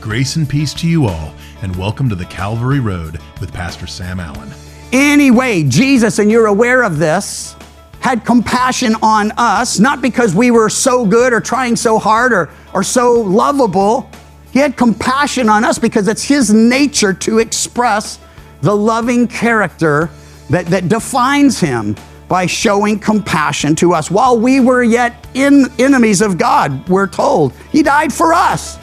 Grace and peace to you all, and welcome to the Calvary Road with Pastor Sam Allen. Anyway, Jesus, and you're aware of this, had compassion on us, not because we were so good or trying so hard or, or so lovable. He had compassion on us because it's His nature to express the loving character that, that defines Him by showing compassion to us. While we were yet in enemies of God, we're told, He died for us.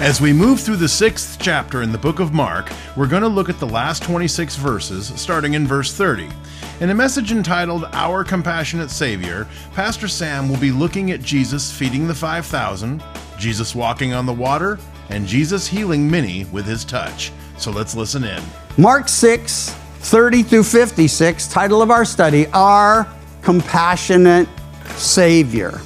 As we move through the sixth chapter in the book of Mark, we're going to look at the last 26 verses, starting in verse 30. In a message entitled Our Compassionate Savior, Pastor Sam will be looking at Jesus feeding the 5,000, Jesus walking on the water, and Jesus healing many with his touch. So let's listen in. Mark 6, 30 through 56, title of our study, Our Compassionate Savior.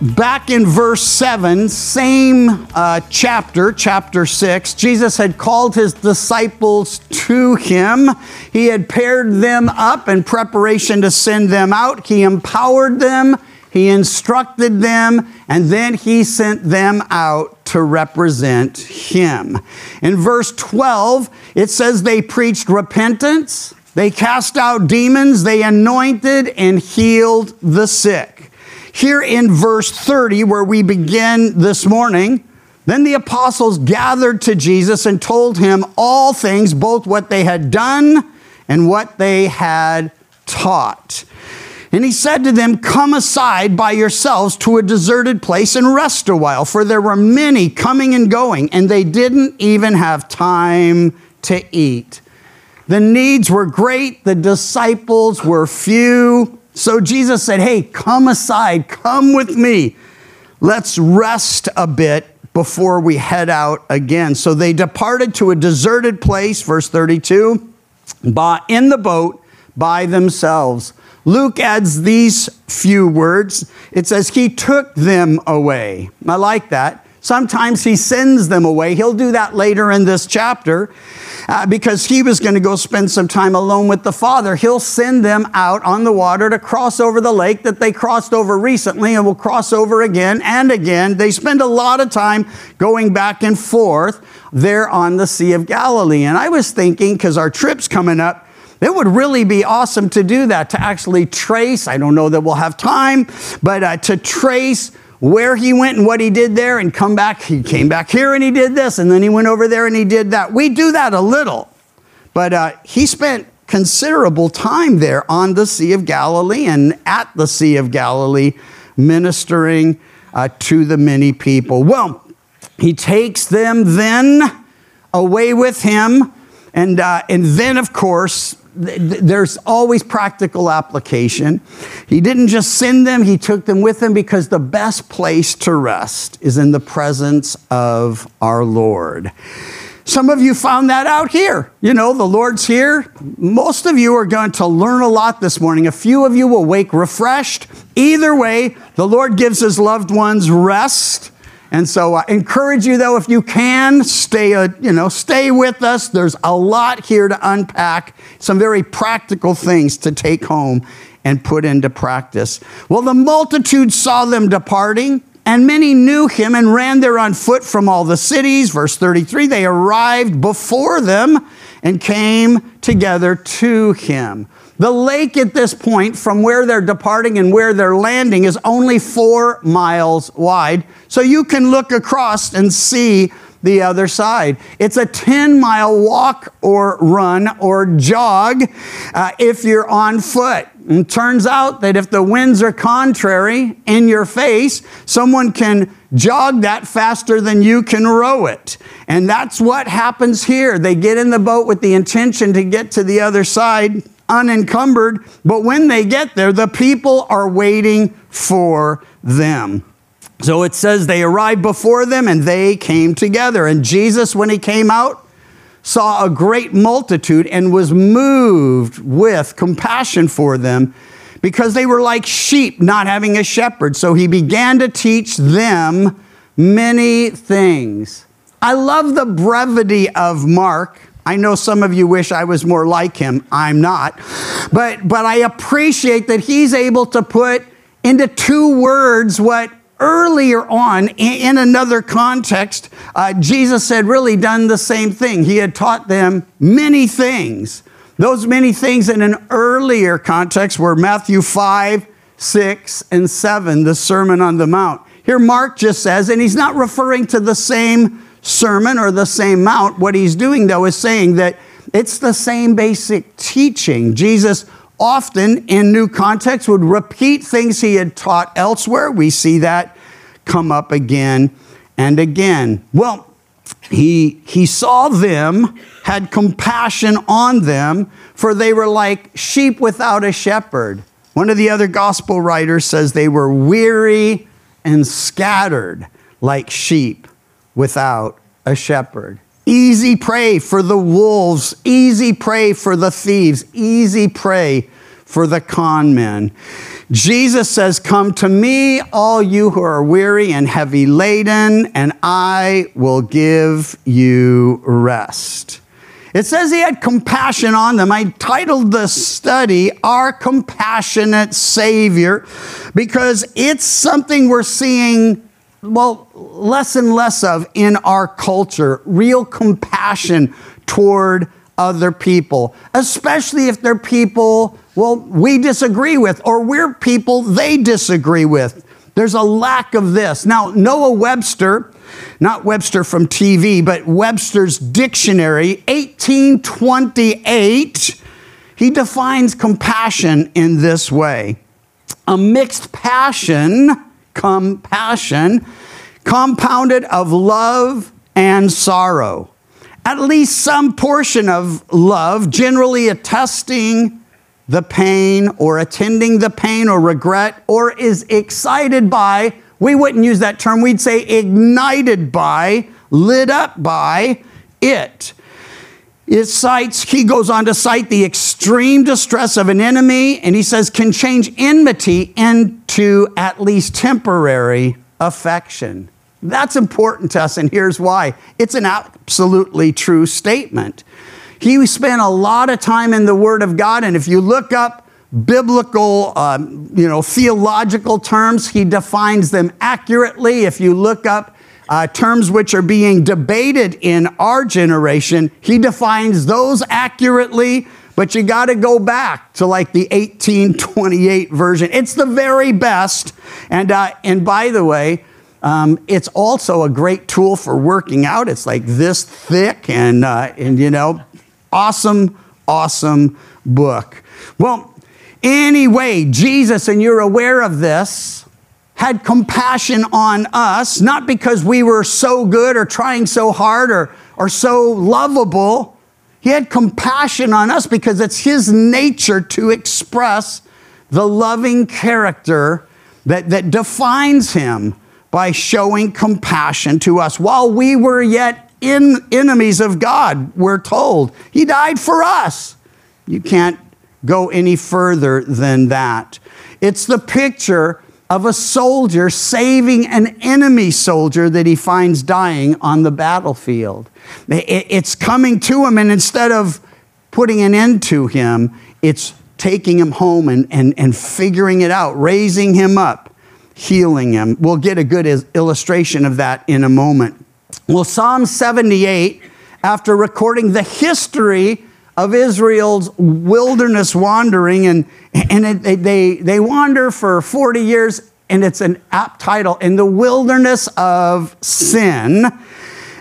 Back in verse 7, same uh, chapter, chapter 6, Jesus had called his disciples to him. He had paired them up in preparation to send them out. He empowered them, he instructed them, and then he sent them out to represent him. In verse 12, it says they preached repentance, they cast out demons, they anointed and healed the sick. Here in verse 30, where we begin this morning, then the apostles gathered to Jesus and told him all things, both what they had done and what they had taught. And he said to them, Come aside by yourselves to a deserted place and rest a while, for there were many coming and going, and they didn't even have time to eat. The needs were great, the disciples were few. So Jesus said, Hey, come aside, come with me. Let's rest a bit before we head out again. So they departed to a deserted place, verse 32, by, in the boat by themselves. Luke adds these few words. It says, He took them away. I like that. Sometimes he sends them away. He'll do that later in this chapter uh, because he was going to go spend some time alone with the Father. He'll send them out on the water to cross over the lake that they crossed over recently and will cross over again and again. They spend a lot of time going back and forth there on the Sea of Galilee. And I was thinking, because our trip's coming up, it would really be awesome to do that, to actually trace. I don't know that we'll have time, but uh, to trace where he went and what he did there and come back. He came back here and he did this, and then he went over there and he did that. We do that a little, but uh, he spent considerable time there on the Sea of Galilee and at the Sea of Galilee ministering uh, to the many people. Well, he takes them then away with him, and, uh, and then, of course, there's always practical application. He didn't just send them, he took them with him because the best place to rest is in the presence of our Lord. Some of you found that out here. You know, the Lord's here. Most of you are going to learn a lot this morning. A few of you will wake refreshed. Either way, the Lord gives his loved ones rest. And so I encourage you though, if you can, stay, uh, you know, stay with us. There's a lot here to unpack, some very practical things to take home and put into practice. Well, the multitude saw them departing, and many knew him and ran there on foot from all the cities. Verse 33 they arrived before them and came together to him. The lake at this point, from where they're departing and where they're landing, is only four miles wide. So you can look across and see the other side. It's a 10 mile walk or run or jog uh, if you're on foot. And turns out that if the winds are contrary in your face, someone can jog that faster than you can row it. And that's what happens here. They get in the boat with the intention to get to the other side unencumbered, but when they get there, the people are waiting for them. So it says they arrived before them and they came together. And Jesus, when he came out, saw a great multitude and was moved with compassion for them because they were like sheep not having a shepherd. So he began to teach them many things. I love the brevity of Mark I know some of you wish I was more like him. I'm not. But, but I appreciate that he's able to put into two words what earlier on in, another context, uh, Jesus had really done the same thing. He had taught them many things. Those many things in an earlier context were Matthew 5, 6, and 7, the Sermon on the Mount. Here, Mark just says, and he's not referring to the same sermon or the same mount. What he's doing, though, is saying that it's the same basic teaching. Jesus often, in new contexts would repeat things he had taught elsewhere. We see that come up again and again. Well, he, he saw them, had compassion on them, for they were like sheep without a shepherd. One of the other gospel writers says they were weary and scattered like sheep without a shepherd. Easy prey for the wolves, easy prey for the thieves, easy prey for the con men. Jesus says, Come to me, all you who are weary and heavy laden, and I will give you rest. It says he had compassion on them. I titled the study, Our Compassionate Savior, because it's something we're seeing, well, less and less of in our culture real compassion toward other people, especially if they're people, well, we disagree with, or we're people they disagree with. There's a lack of this. Now, Noah Webster, not Webster from TV, but Webster's dictionary, 1828, he defines compassion in this way a mixed passion, compassion, compounded of love and sorrow. At least some portion of love, generally attesting the pain or attending the pain or regret or is excited by, we wouldn't use that term, we'd say ignited by, lit up by it. It cites, he goes on to cite the extreme distress of an enemy, and he says can change enmity into at least temporary affection. That's important to us, and here's why. It's an absolutely true statement. He spent a lot of time in the Word of God, and if you look up biblical, um, you know, theological terms, he defines them accurately. If you look up uh, terms which are being debated in our generation, he defines those accurately. But you got to go back to like the 1828 version. It's the very best. And uh, and by the way, um, it's also a great tool for working out. It's like this thick and, uh, and you know, awesome, awesome book. Well, anyway, Jesus, and you're aware of this, had compassion on us, not because we were so good or trying so hard or, or so lovable. He had compassion on us because it's his nature to express the loving character that, that defines him by showing compassion to us. While we were yet in enemies of God, we're told. He died for us. You can't go any further than that. It's the picture of a soldier saving an enemy soldier that he finds dying on the battlefield. It's coming to him, and instead of putting an end to him, it's taking him home and, and, and figuring it out, raising him up healing him. We'll get a good illustration of that in a moment. Well, Psalm 78, after recording the history of Israel's wilderness wandering, and, and it, they, they wander for 40 years, and it's an apt title, In the Wilderness of Sin.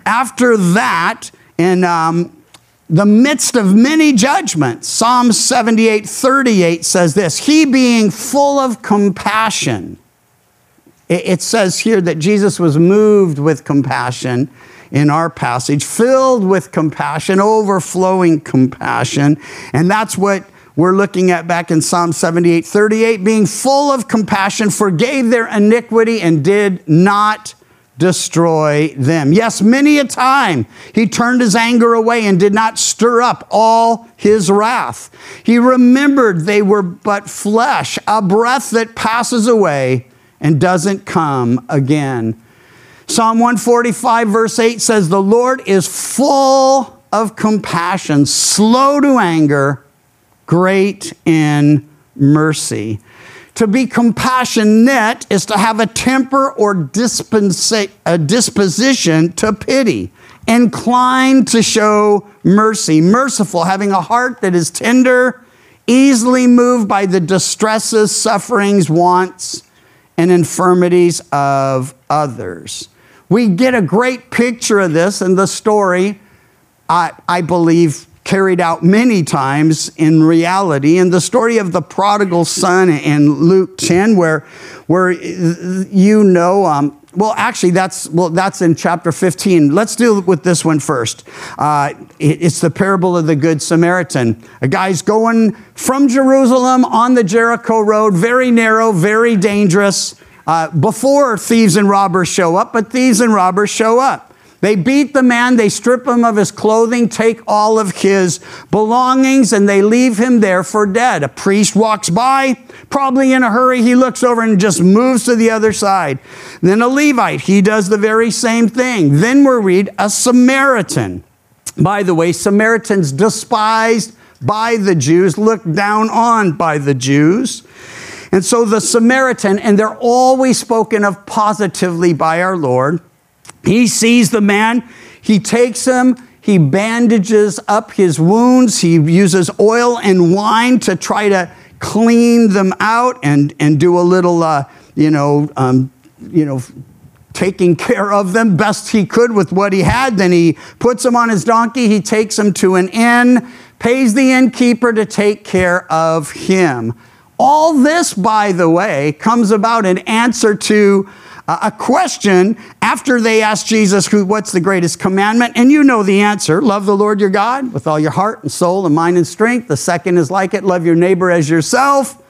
After that, in um, the midst of many judgments, Psalm 78 38 says this He being full of compassion, it says here that Jesus was moved with compassion in our passage, filled with compassion, overflowing compassion. And that's what we're looking at back in Psalm 78 38, being full of compassion, forgave their iniquity and did not destroy them. Yes, many a time he turned his anger away and did not stir up all his wrath. He remembered they were but flesh, a breath that passes away and doesn't come again. Psalm 145, verse 8 says, The Lord is full of compassion, slow to anger, great in mercy. To be compassionate is to have a temper or dispensa- a disposition to pity, inclined to show mercy, merciful, having a heart that is tender, easily moved by the distresses, sufferings, wants, and infirmities of others. We get a great picture of this in the story, I, I believe, carried out many times in reality. In the story of the prodigal son in Luke 10, where, where you know, um, well, actually, that's well, that's in chapter 15. Let's deal with this one first. Uh, it- it's the parable of the Good Samaritan. A guy's going from Jerusalem on the Jericho road, very narrow, very dangerous. Uh, before thieves and robbers show up, but thieves and robbers show up. They beat the man, they strip him of his clothing, take all of his belongings, and they leave him there for dead. A priest walks by, probably in a hurry. He looks over and just moves to the other side. Then a Levite, he does the very same thing. Then we read a Samaritan. By the way, Samaritans despised by the Jews, looked down on by the Jews. And so the Samaritan, and they're always spoken of positively by our Lord. He sees the man, he takes him, he bandages up his wounds, he uses oil and wine to try to clean them out and, and do a little, uh, you know, um, you know, taking care of them best he could with what he had. Then he puts them on his donkey, he takes them to an inn, pays the innkeeper to take care of him. All this, by the way, comes about in answer to uh, a question after they asked Jesus, who, What's the greatest commandment? And you know the answer love the Lord your God with all your heart and soul and mind and strength. The second is like it love your neighbor as yourself.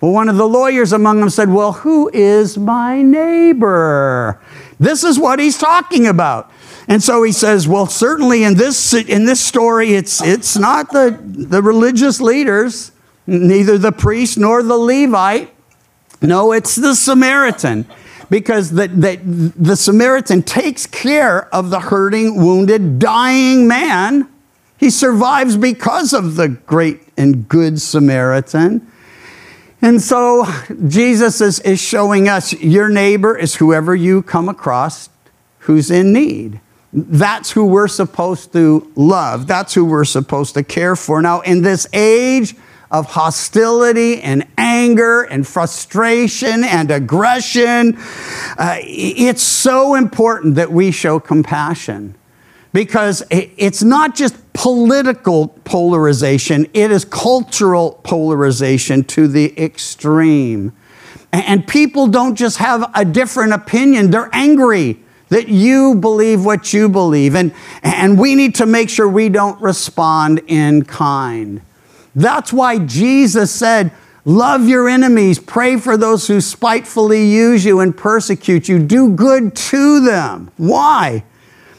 Well, one of the lawyers among them said, Well, who is my neighbor? This is what he's talking about. And so he says, Well, certainly in this, in this story, it's, it's not the, the religious leaders, neither the priest nor the Levite. No, it's the Samaritan. Because the, the, the Samaritan takes care of the hurting, wounded, dying man. He survives because of the great and good Samaritan. And so Jesus is, is showing us your neighbor is whoever you come across who's in need. That's who we're supposed to love. That's who we're supposed to care for. Now, in this age of hostility and anger and frustration and aggression, uh, it's so important that we show compassion because it's not just political polarization, it is cultural polarization to the extreme. And people don't just have a different opinion, they're angry that you believe what you believe. And, and we need to make sure we don't respond in kind. That's why Jesus said, Love your enemies, pray for those who spitefully use you and persecute you, do good to them. Why?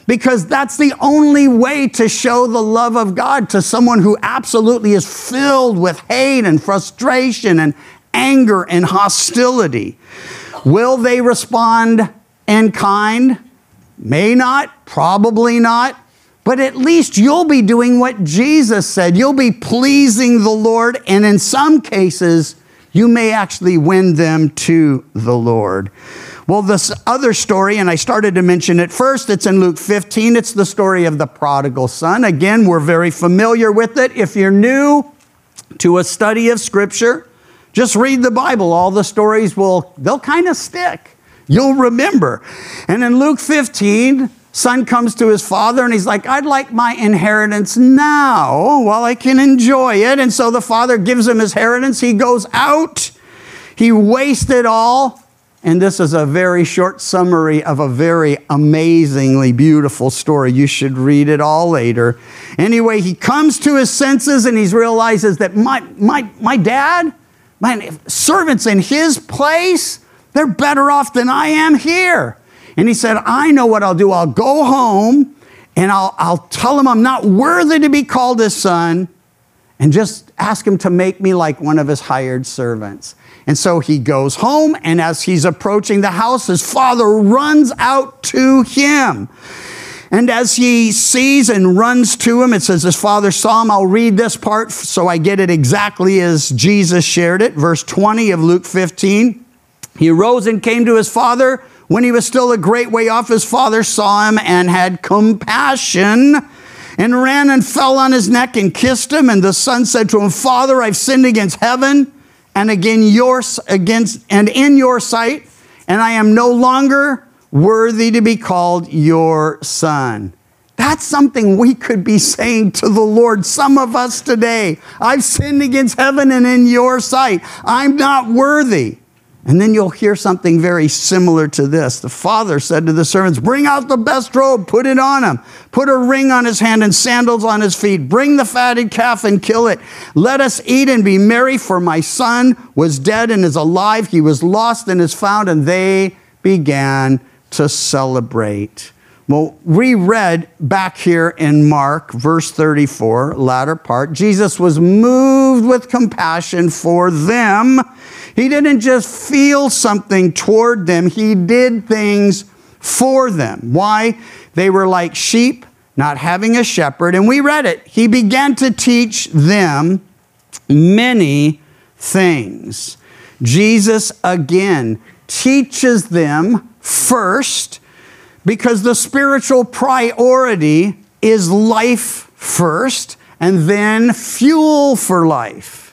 Because that's the only way to show the love of God to someone who absolutely is filled with hate and frustration and anger and hostility. Will they respond in kind? May not, probably not. But at least you'll be doing what Jesus said. You'll be pleasing the Lord, and in some cases, you may actually win them to the Lord. Well, this other story, and I started to mention it first, it's in Luke 15. It's the story of the prodigal son. Again, we're very familiar with it. If you're new to a study of Scripture, just read the Bible. All the stories will, they'll kind of stick. You'll remember. And in Luke 15, son comes to his father and he's like, I'd like my inheritance now while I can enjoy it. And so the father gives him his inheritance. He goes out, he wastes it all. And this is a very short summary of a very amazingly beautiful story. You should read it all later. Anyway, he comes to his senses and he realizes that my, my, my dad, my servants in his place, they're better off than I am here. And he said, I know what I'll do. I'll go home and I'll, I'll tell him I'm not worthy to be called his son and just ask him to make me like one of his hired servants. And so he goes home, and as he's approaching the house, his father runs out to him. And as he sees and runs to him, it says his father saw him. I'll read this part so I get it exactly as Jesus shared it. Verse 20 of Luke 15. He arose and came to his father. When he was still a great way off, his father saw him and had compassion and ran and fell on his neck and kissed him. And the son said to him, Father, I've sinned against heaven and again yours against and in your sight, and I am no longer worthy to be called your son. That's something we could be saying to the Lord, some of us today. I've sinned against heaven and in your sight. I'm not worthy. And then you'll hear something very similar to this. The father said to the servants, Bring out the best robe, put it on him, put a ring on his hand and sandals on his feet. Bring the fatted calf and kill it. Let us eat and be merry, for my son was dead and is alive. He was lost and is found. And they began to celebrate. Well, we read back here in Mark, verse 34, latter part, Jesus was moved with compassion for them. He didn't just feel something toward them, he did things for them. Why? They were like sheep not having a shepherd. And we read it. He began to teach them many things. Jesus again teaches them first because the spiritual priority is life first and then fuel for life.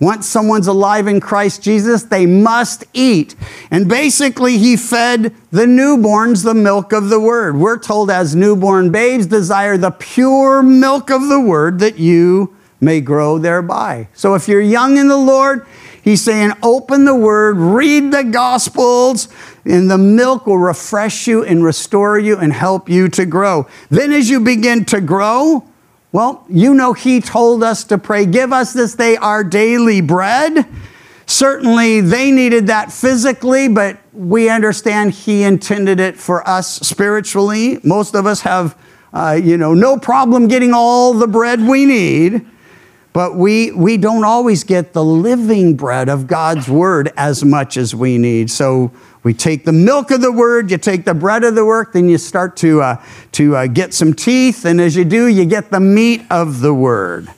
Once someone's alive in Christ Jesus, they must eat. And basically, he fed the newborns the milk of the word. We're told as newborn babes, desire the pure milk of the word that you may grow thereby. So if you're young in the Lord, he's saying, open the word, read the gospels, and the milk will refresh you and restore you and help you to grow. Then as you begin to grow, well, you know, he told us to pray, Give us this day our daily bread. Certainly, they needed that physically, but we understand he intended it for us spiritually. Most of us have, uh, you know, no problem getting all the bread we need, but we, we don't always get the living bread of God's word as much as we need. So, we take the milk of the word, you take the bread of the word, then you start to, uh, to uh, get some teeth, and as you do, you get the meat of the word.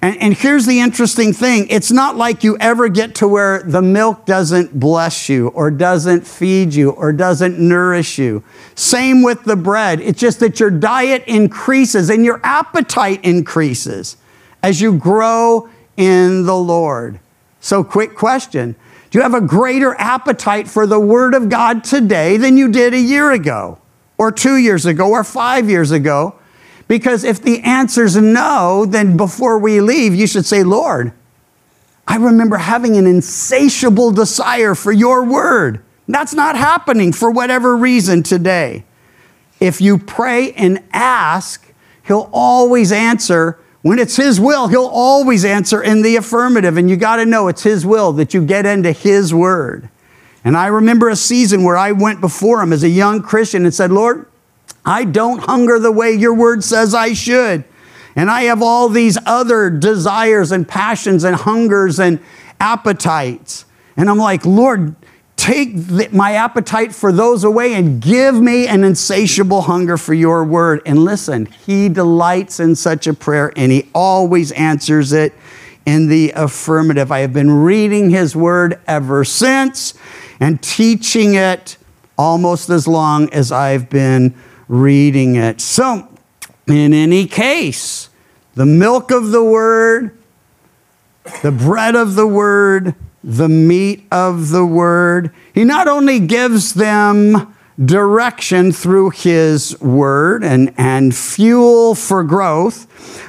And, and here's the interesting thing it's not like you ever get to where the milk doesn't bless you, or doesn't feed you, or doesn't nourish you. Same with the bread. It's just that your diet increases and your appetite increases as you grow in the Lord. So, quick question do you have a greater appetite for the Word of God today than you did a year ago, or two years ago, or five years ago? Because if the answer's no, then before we leave, you should say, Lord, I remember having an insatiable desire for your Word. That's not happening for whatever reason today. If you pray and ask, He'll always answer when it's His will, He'll always answer in the affirmative. And you got to know it's His will that you get into His word. And I remember a season where I went before Him as a young Christian and said, Lord, I don't hunger the way your word says I should. And I have all these other desires and passions and hungers and appetites. And I'm like, Lord, take my appetite for those away and give me an insatiable hunger for your word. And listen, he delights in such a prayer and he always answers it in the affirmative. I have been reading his word ever since and teaching it almost as long as I've been reading it. So, in any case, the milk of the word, the bread of the word, the meat of the word. He not only gives them direction through his word and, and fuel for growth,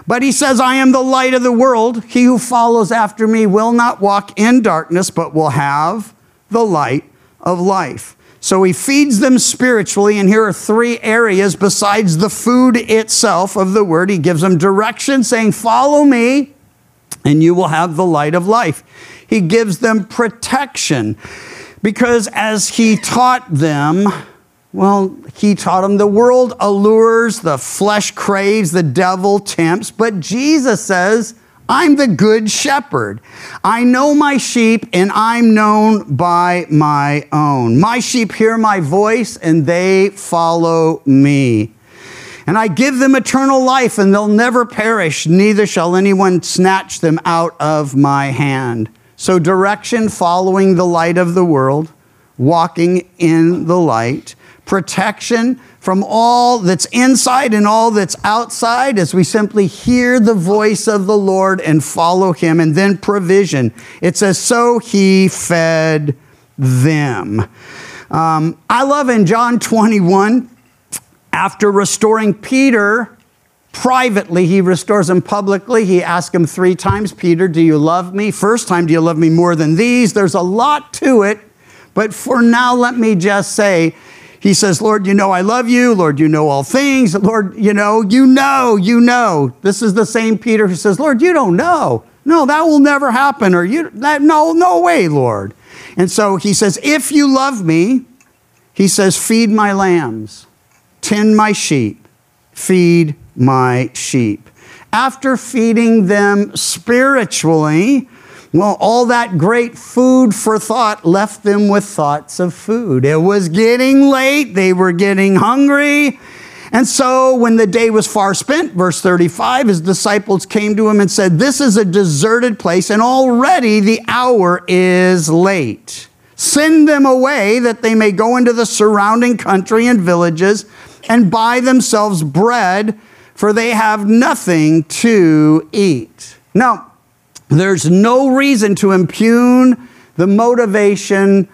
but he says, I am the light of the world. He who follows after me will not walk in darkness, but will have the light of life. So he feeds them spiritually, and here are three areas besides the food itself of the word. He gives them direction, saying, Follow me, and you will have the light of life. He gives them protection because as he taught them, well, he taught them the world allures, the flesh craves, the devil tempts, but Jesus says, I'm the good shepherd. I know my sheep and I'm known by my own. My sheep hear my voice and they follow me. And I give them eternal life, and they'll never perish, neither shall anyone snatch them out of my hand. So, direction following the light of the world, walking in the light, protection from all that's inside and all that's outside as we simply hear the voice of the Lord and follow him, and then provision. It says, So he fed them. Um, I love in John 21, after restoring Peter privately, he restores him publicly. He asks him three times, Peter, do you love me? First time, do you love me more than these? There's a lot to it, but for now, let me just say, he says, Lord, you know I love you. Lord, you know all things. Lord, you know, you know, you know. This is the same Peter who says, Lord, you don't know. No, that will never happen. Or you that no, no way, Lord. And so he says, if you love me, he says, feed my lambs, tend my sheep, feed my sheep. After feeding them spiritually, well, all that great food for thought left them with thoughts of food. It was getting late, they were getting hungry. And so, when the day was far spent, verse 35, his disciples came to him and said, This is a deserted place, and already the hour is late. Send them away that they may go into the surrounding country and villages and buy themselves bread, for they have nothing to eat. Now, there's no reason to impugn the motivation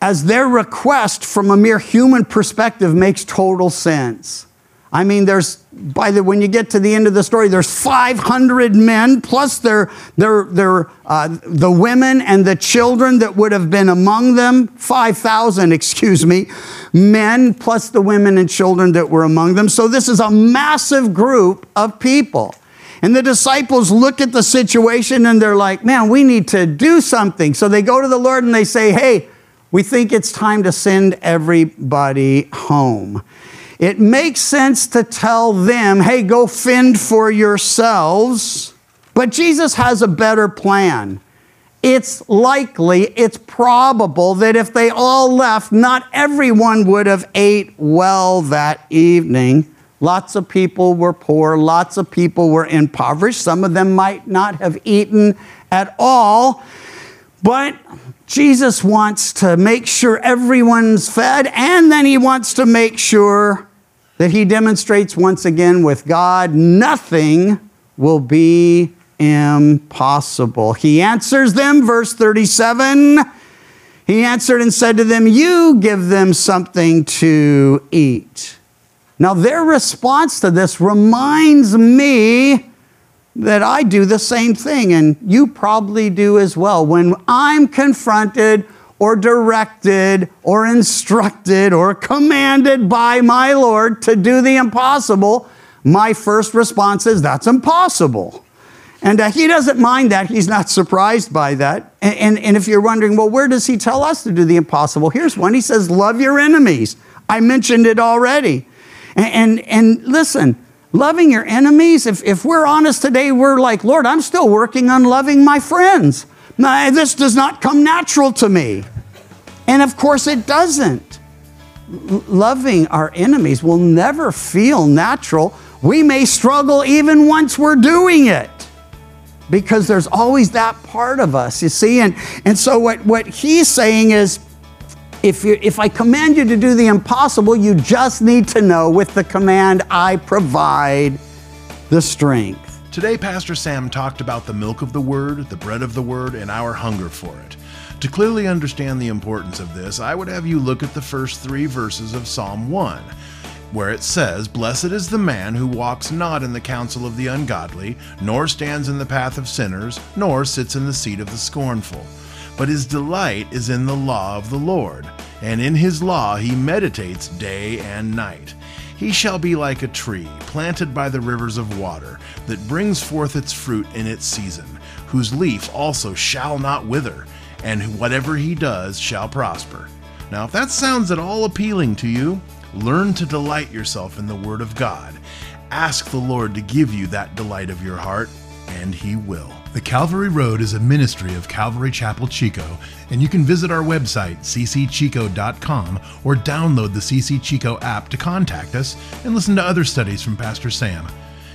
as their request from a mere human perspective makes total sense. I mean, there's by the when you get to the end of the story, there's 500 men plus their their their uh, the women and the children that would have been among them. 5,000, excuse me, men plus the women and children that were among them. So this is a massive group of people. And the disciples look at the situation and they're like, man, we need to do something. So they go to the Lord and they say, hey, we think it's time to send everybody home. It makes sense to tell them, hey, go fend for yourselves. But Jesus has a better plan. It's likely, it's probable that if they all left, not everyone would have ate well that evening. Lots of people were poor, lots of people were impoverished. Some of them might not have eaten at all. But Jesus wants to make sure everyone's fed, and then he wants to make sure that he demonstrates once again with God nothing will be impossible. He answers them, verse 37. He answered and said to them, You give them something to eat. Now, their response to this reminds me that I do the same thing, and you probably do as well. When I'm confronted or directed or instructed or commanded by my Lord to do the impossible, my first response is, That's impossible. And uh, he doesn't mind that. He's not surprised by that. And, and, and if you're wondering, well, where does he tell us to do the impossible? Here's one. He says, Love your enemies. I mentioned it already. And, and, and listen, loving your enemies, if, if we're honest today, we're like, Lord, I'm still working on loving my friends. This does not come natural to me. And of course, it doesn't. Loving our enemies will never feel natural. We may struggle even once we're doing it because there's always that part of us, you see? And, and so, what, what he's saying is, if, you, if I command you to do the impossible, you just need to know with the command, I provide the strength. Today, Pastor Sam talked about the milk of the Word, the bread of the Word, and our hunger for it. To clearly understand the importance of this, I would have you look at the first three verses of Psalm 1, where it says, Blessed is the man who walks not in the counsel of the ungodly, nor stands in the path of sinners, nor sits in the seat of the scornful. But his delight is in the law of the Lord, and in his law he meditates day and night. He shall be like a tree planted by the rivers of water, that brings forth its fruit in its season, whose leaf also shall not wither, and whatever he does shall prosper. Now, if that sounds at all appealing to you, learn to delight yourself in the Word of God. Ask the Lord to give you that delight of your heart, and He will. The Calvary Road is a ministry of Calvary Chapel Chico, and you can visit our website, ccchico.com, or download the CC Chico app to contact us and listen to other studies from Pastor Sam.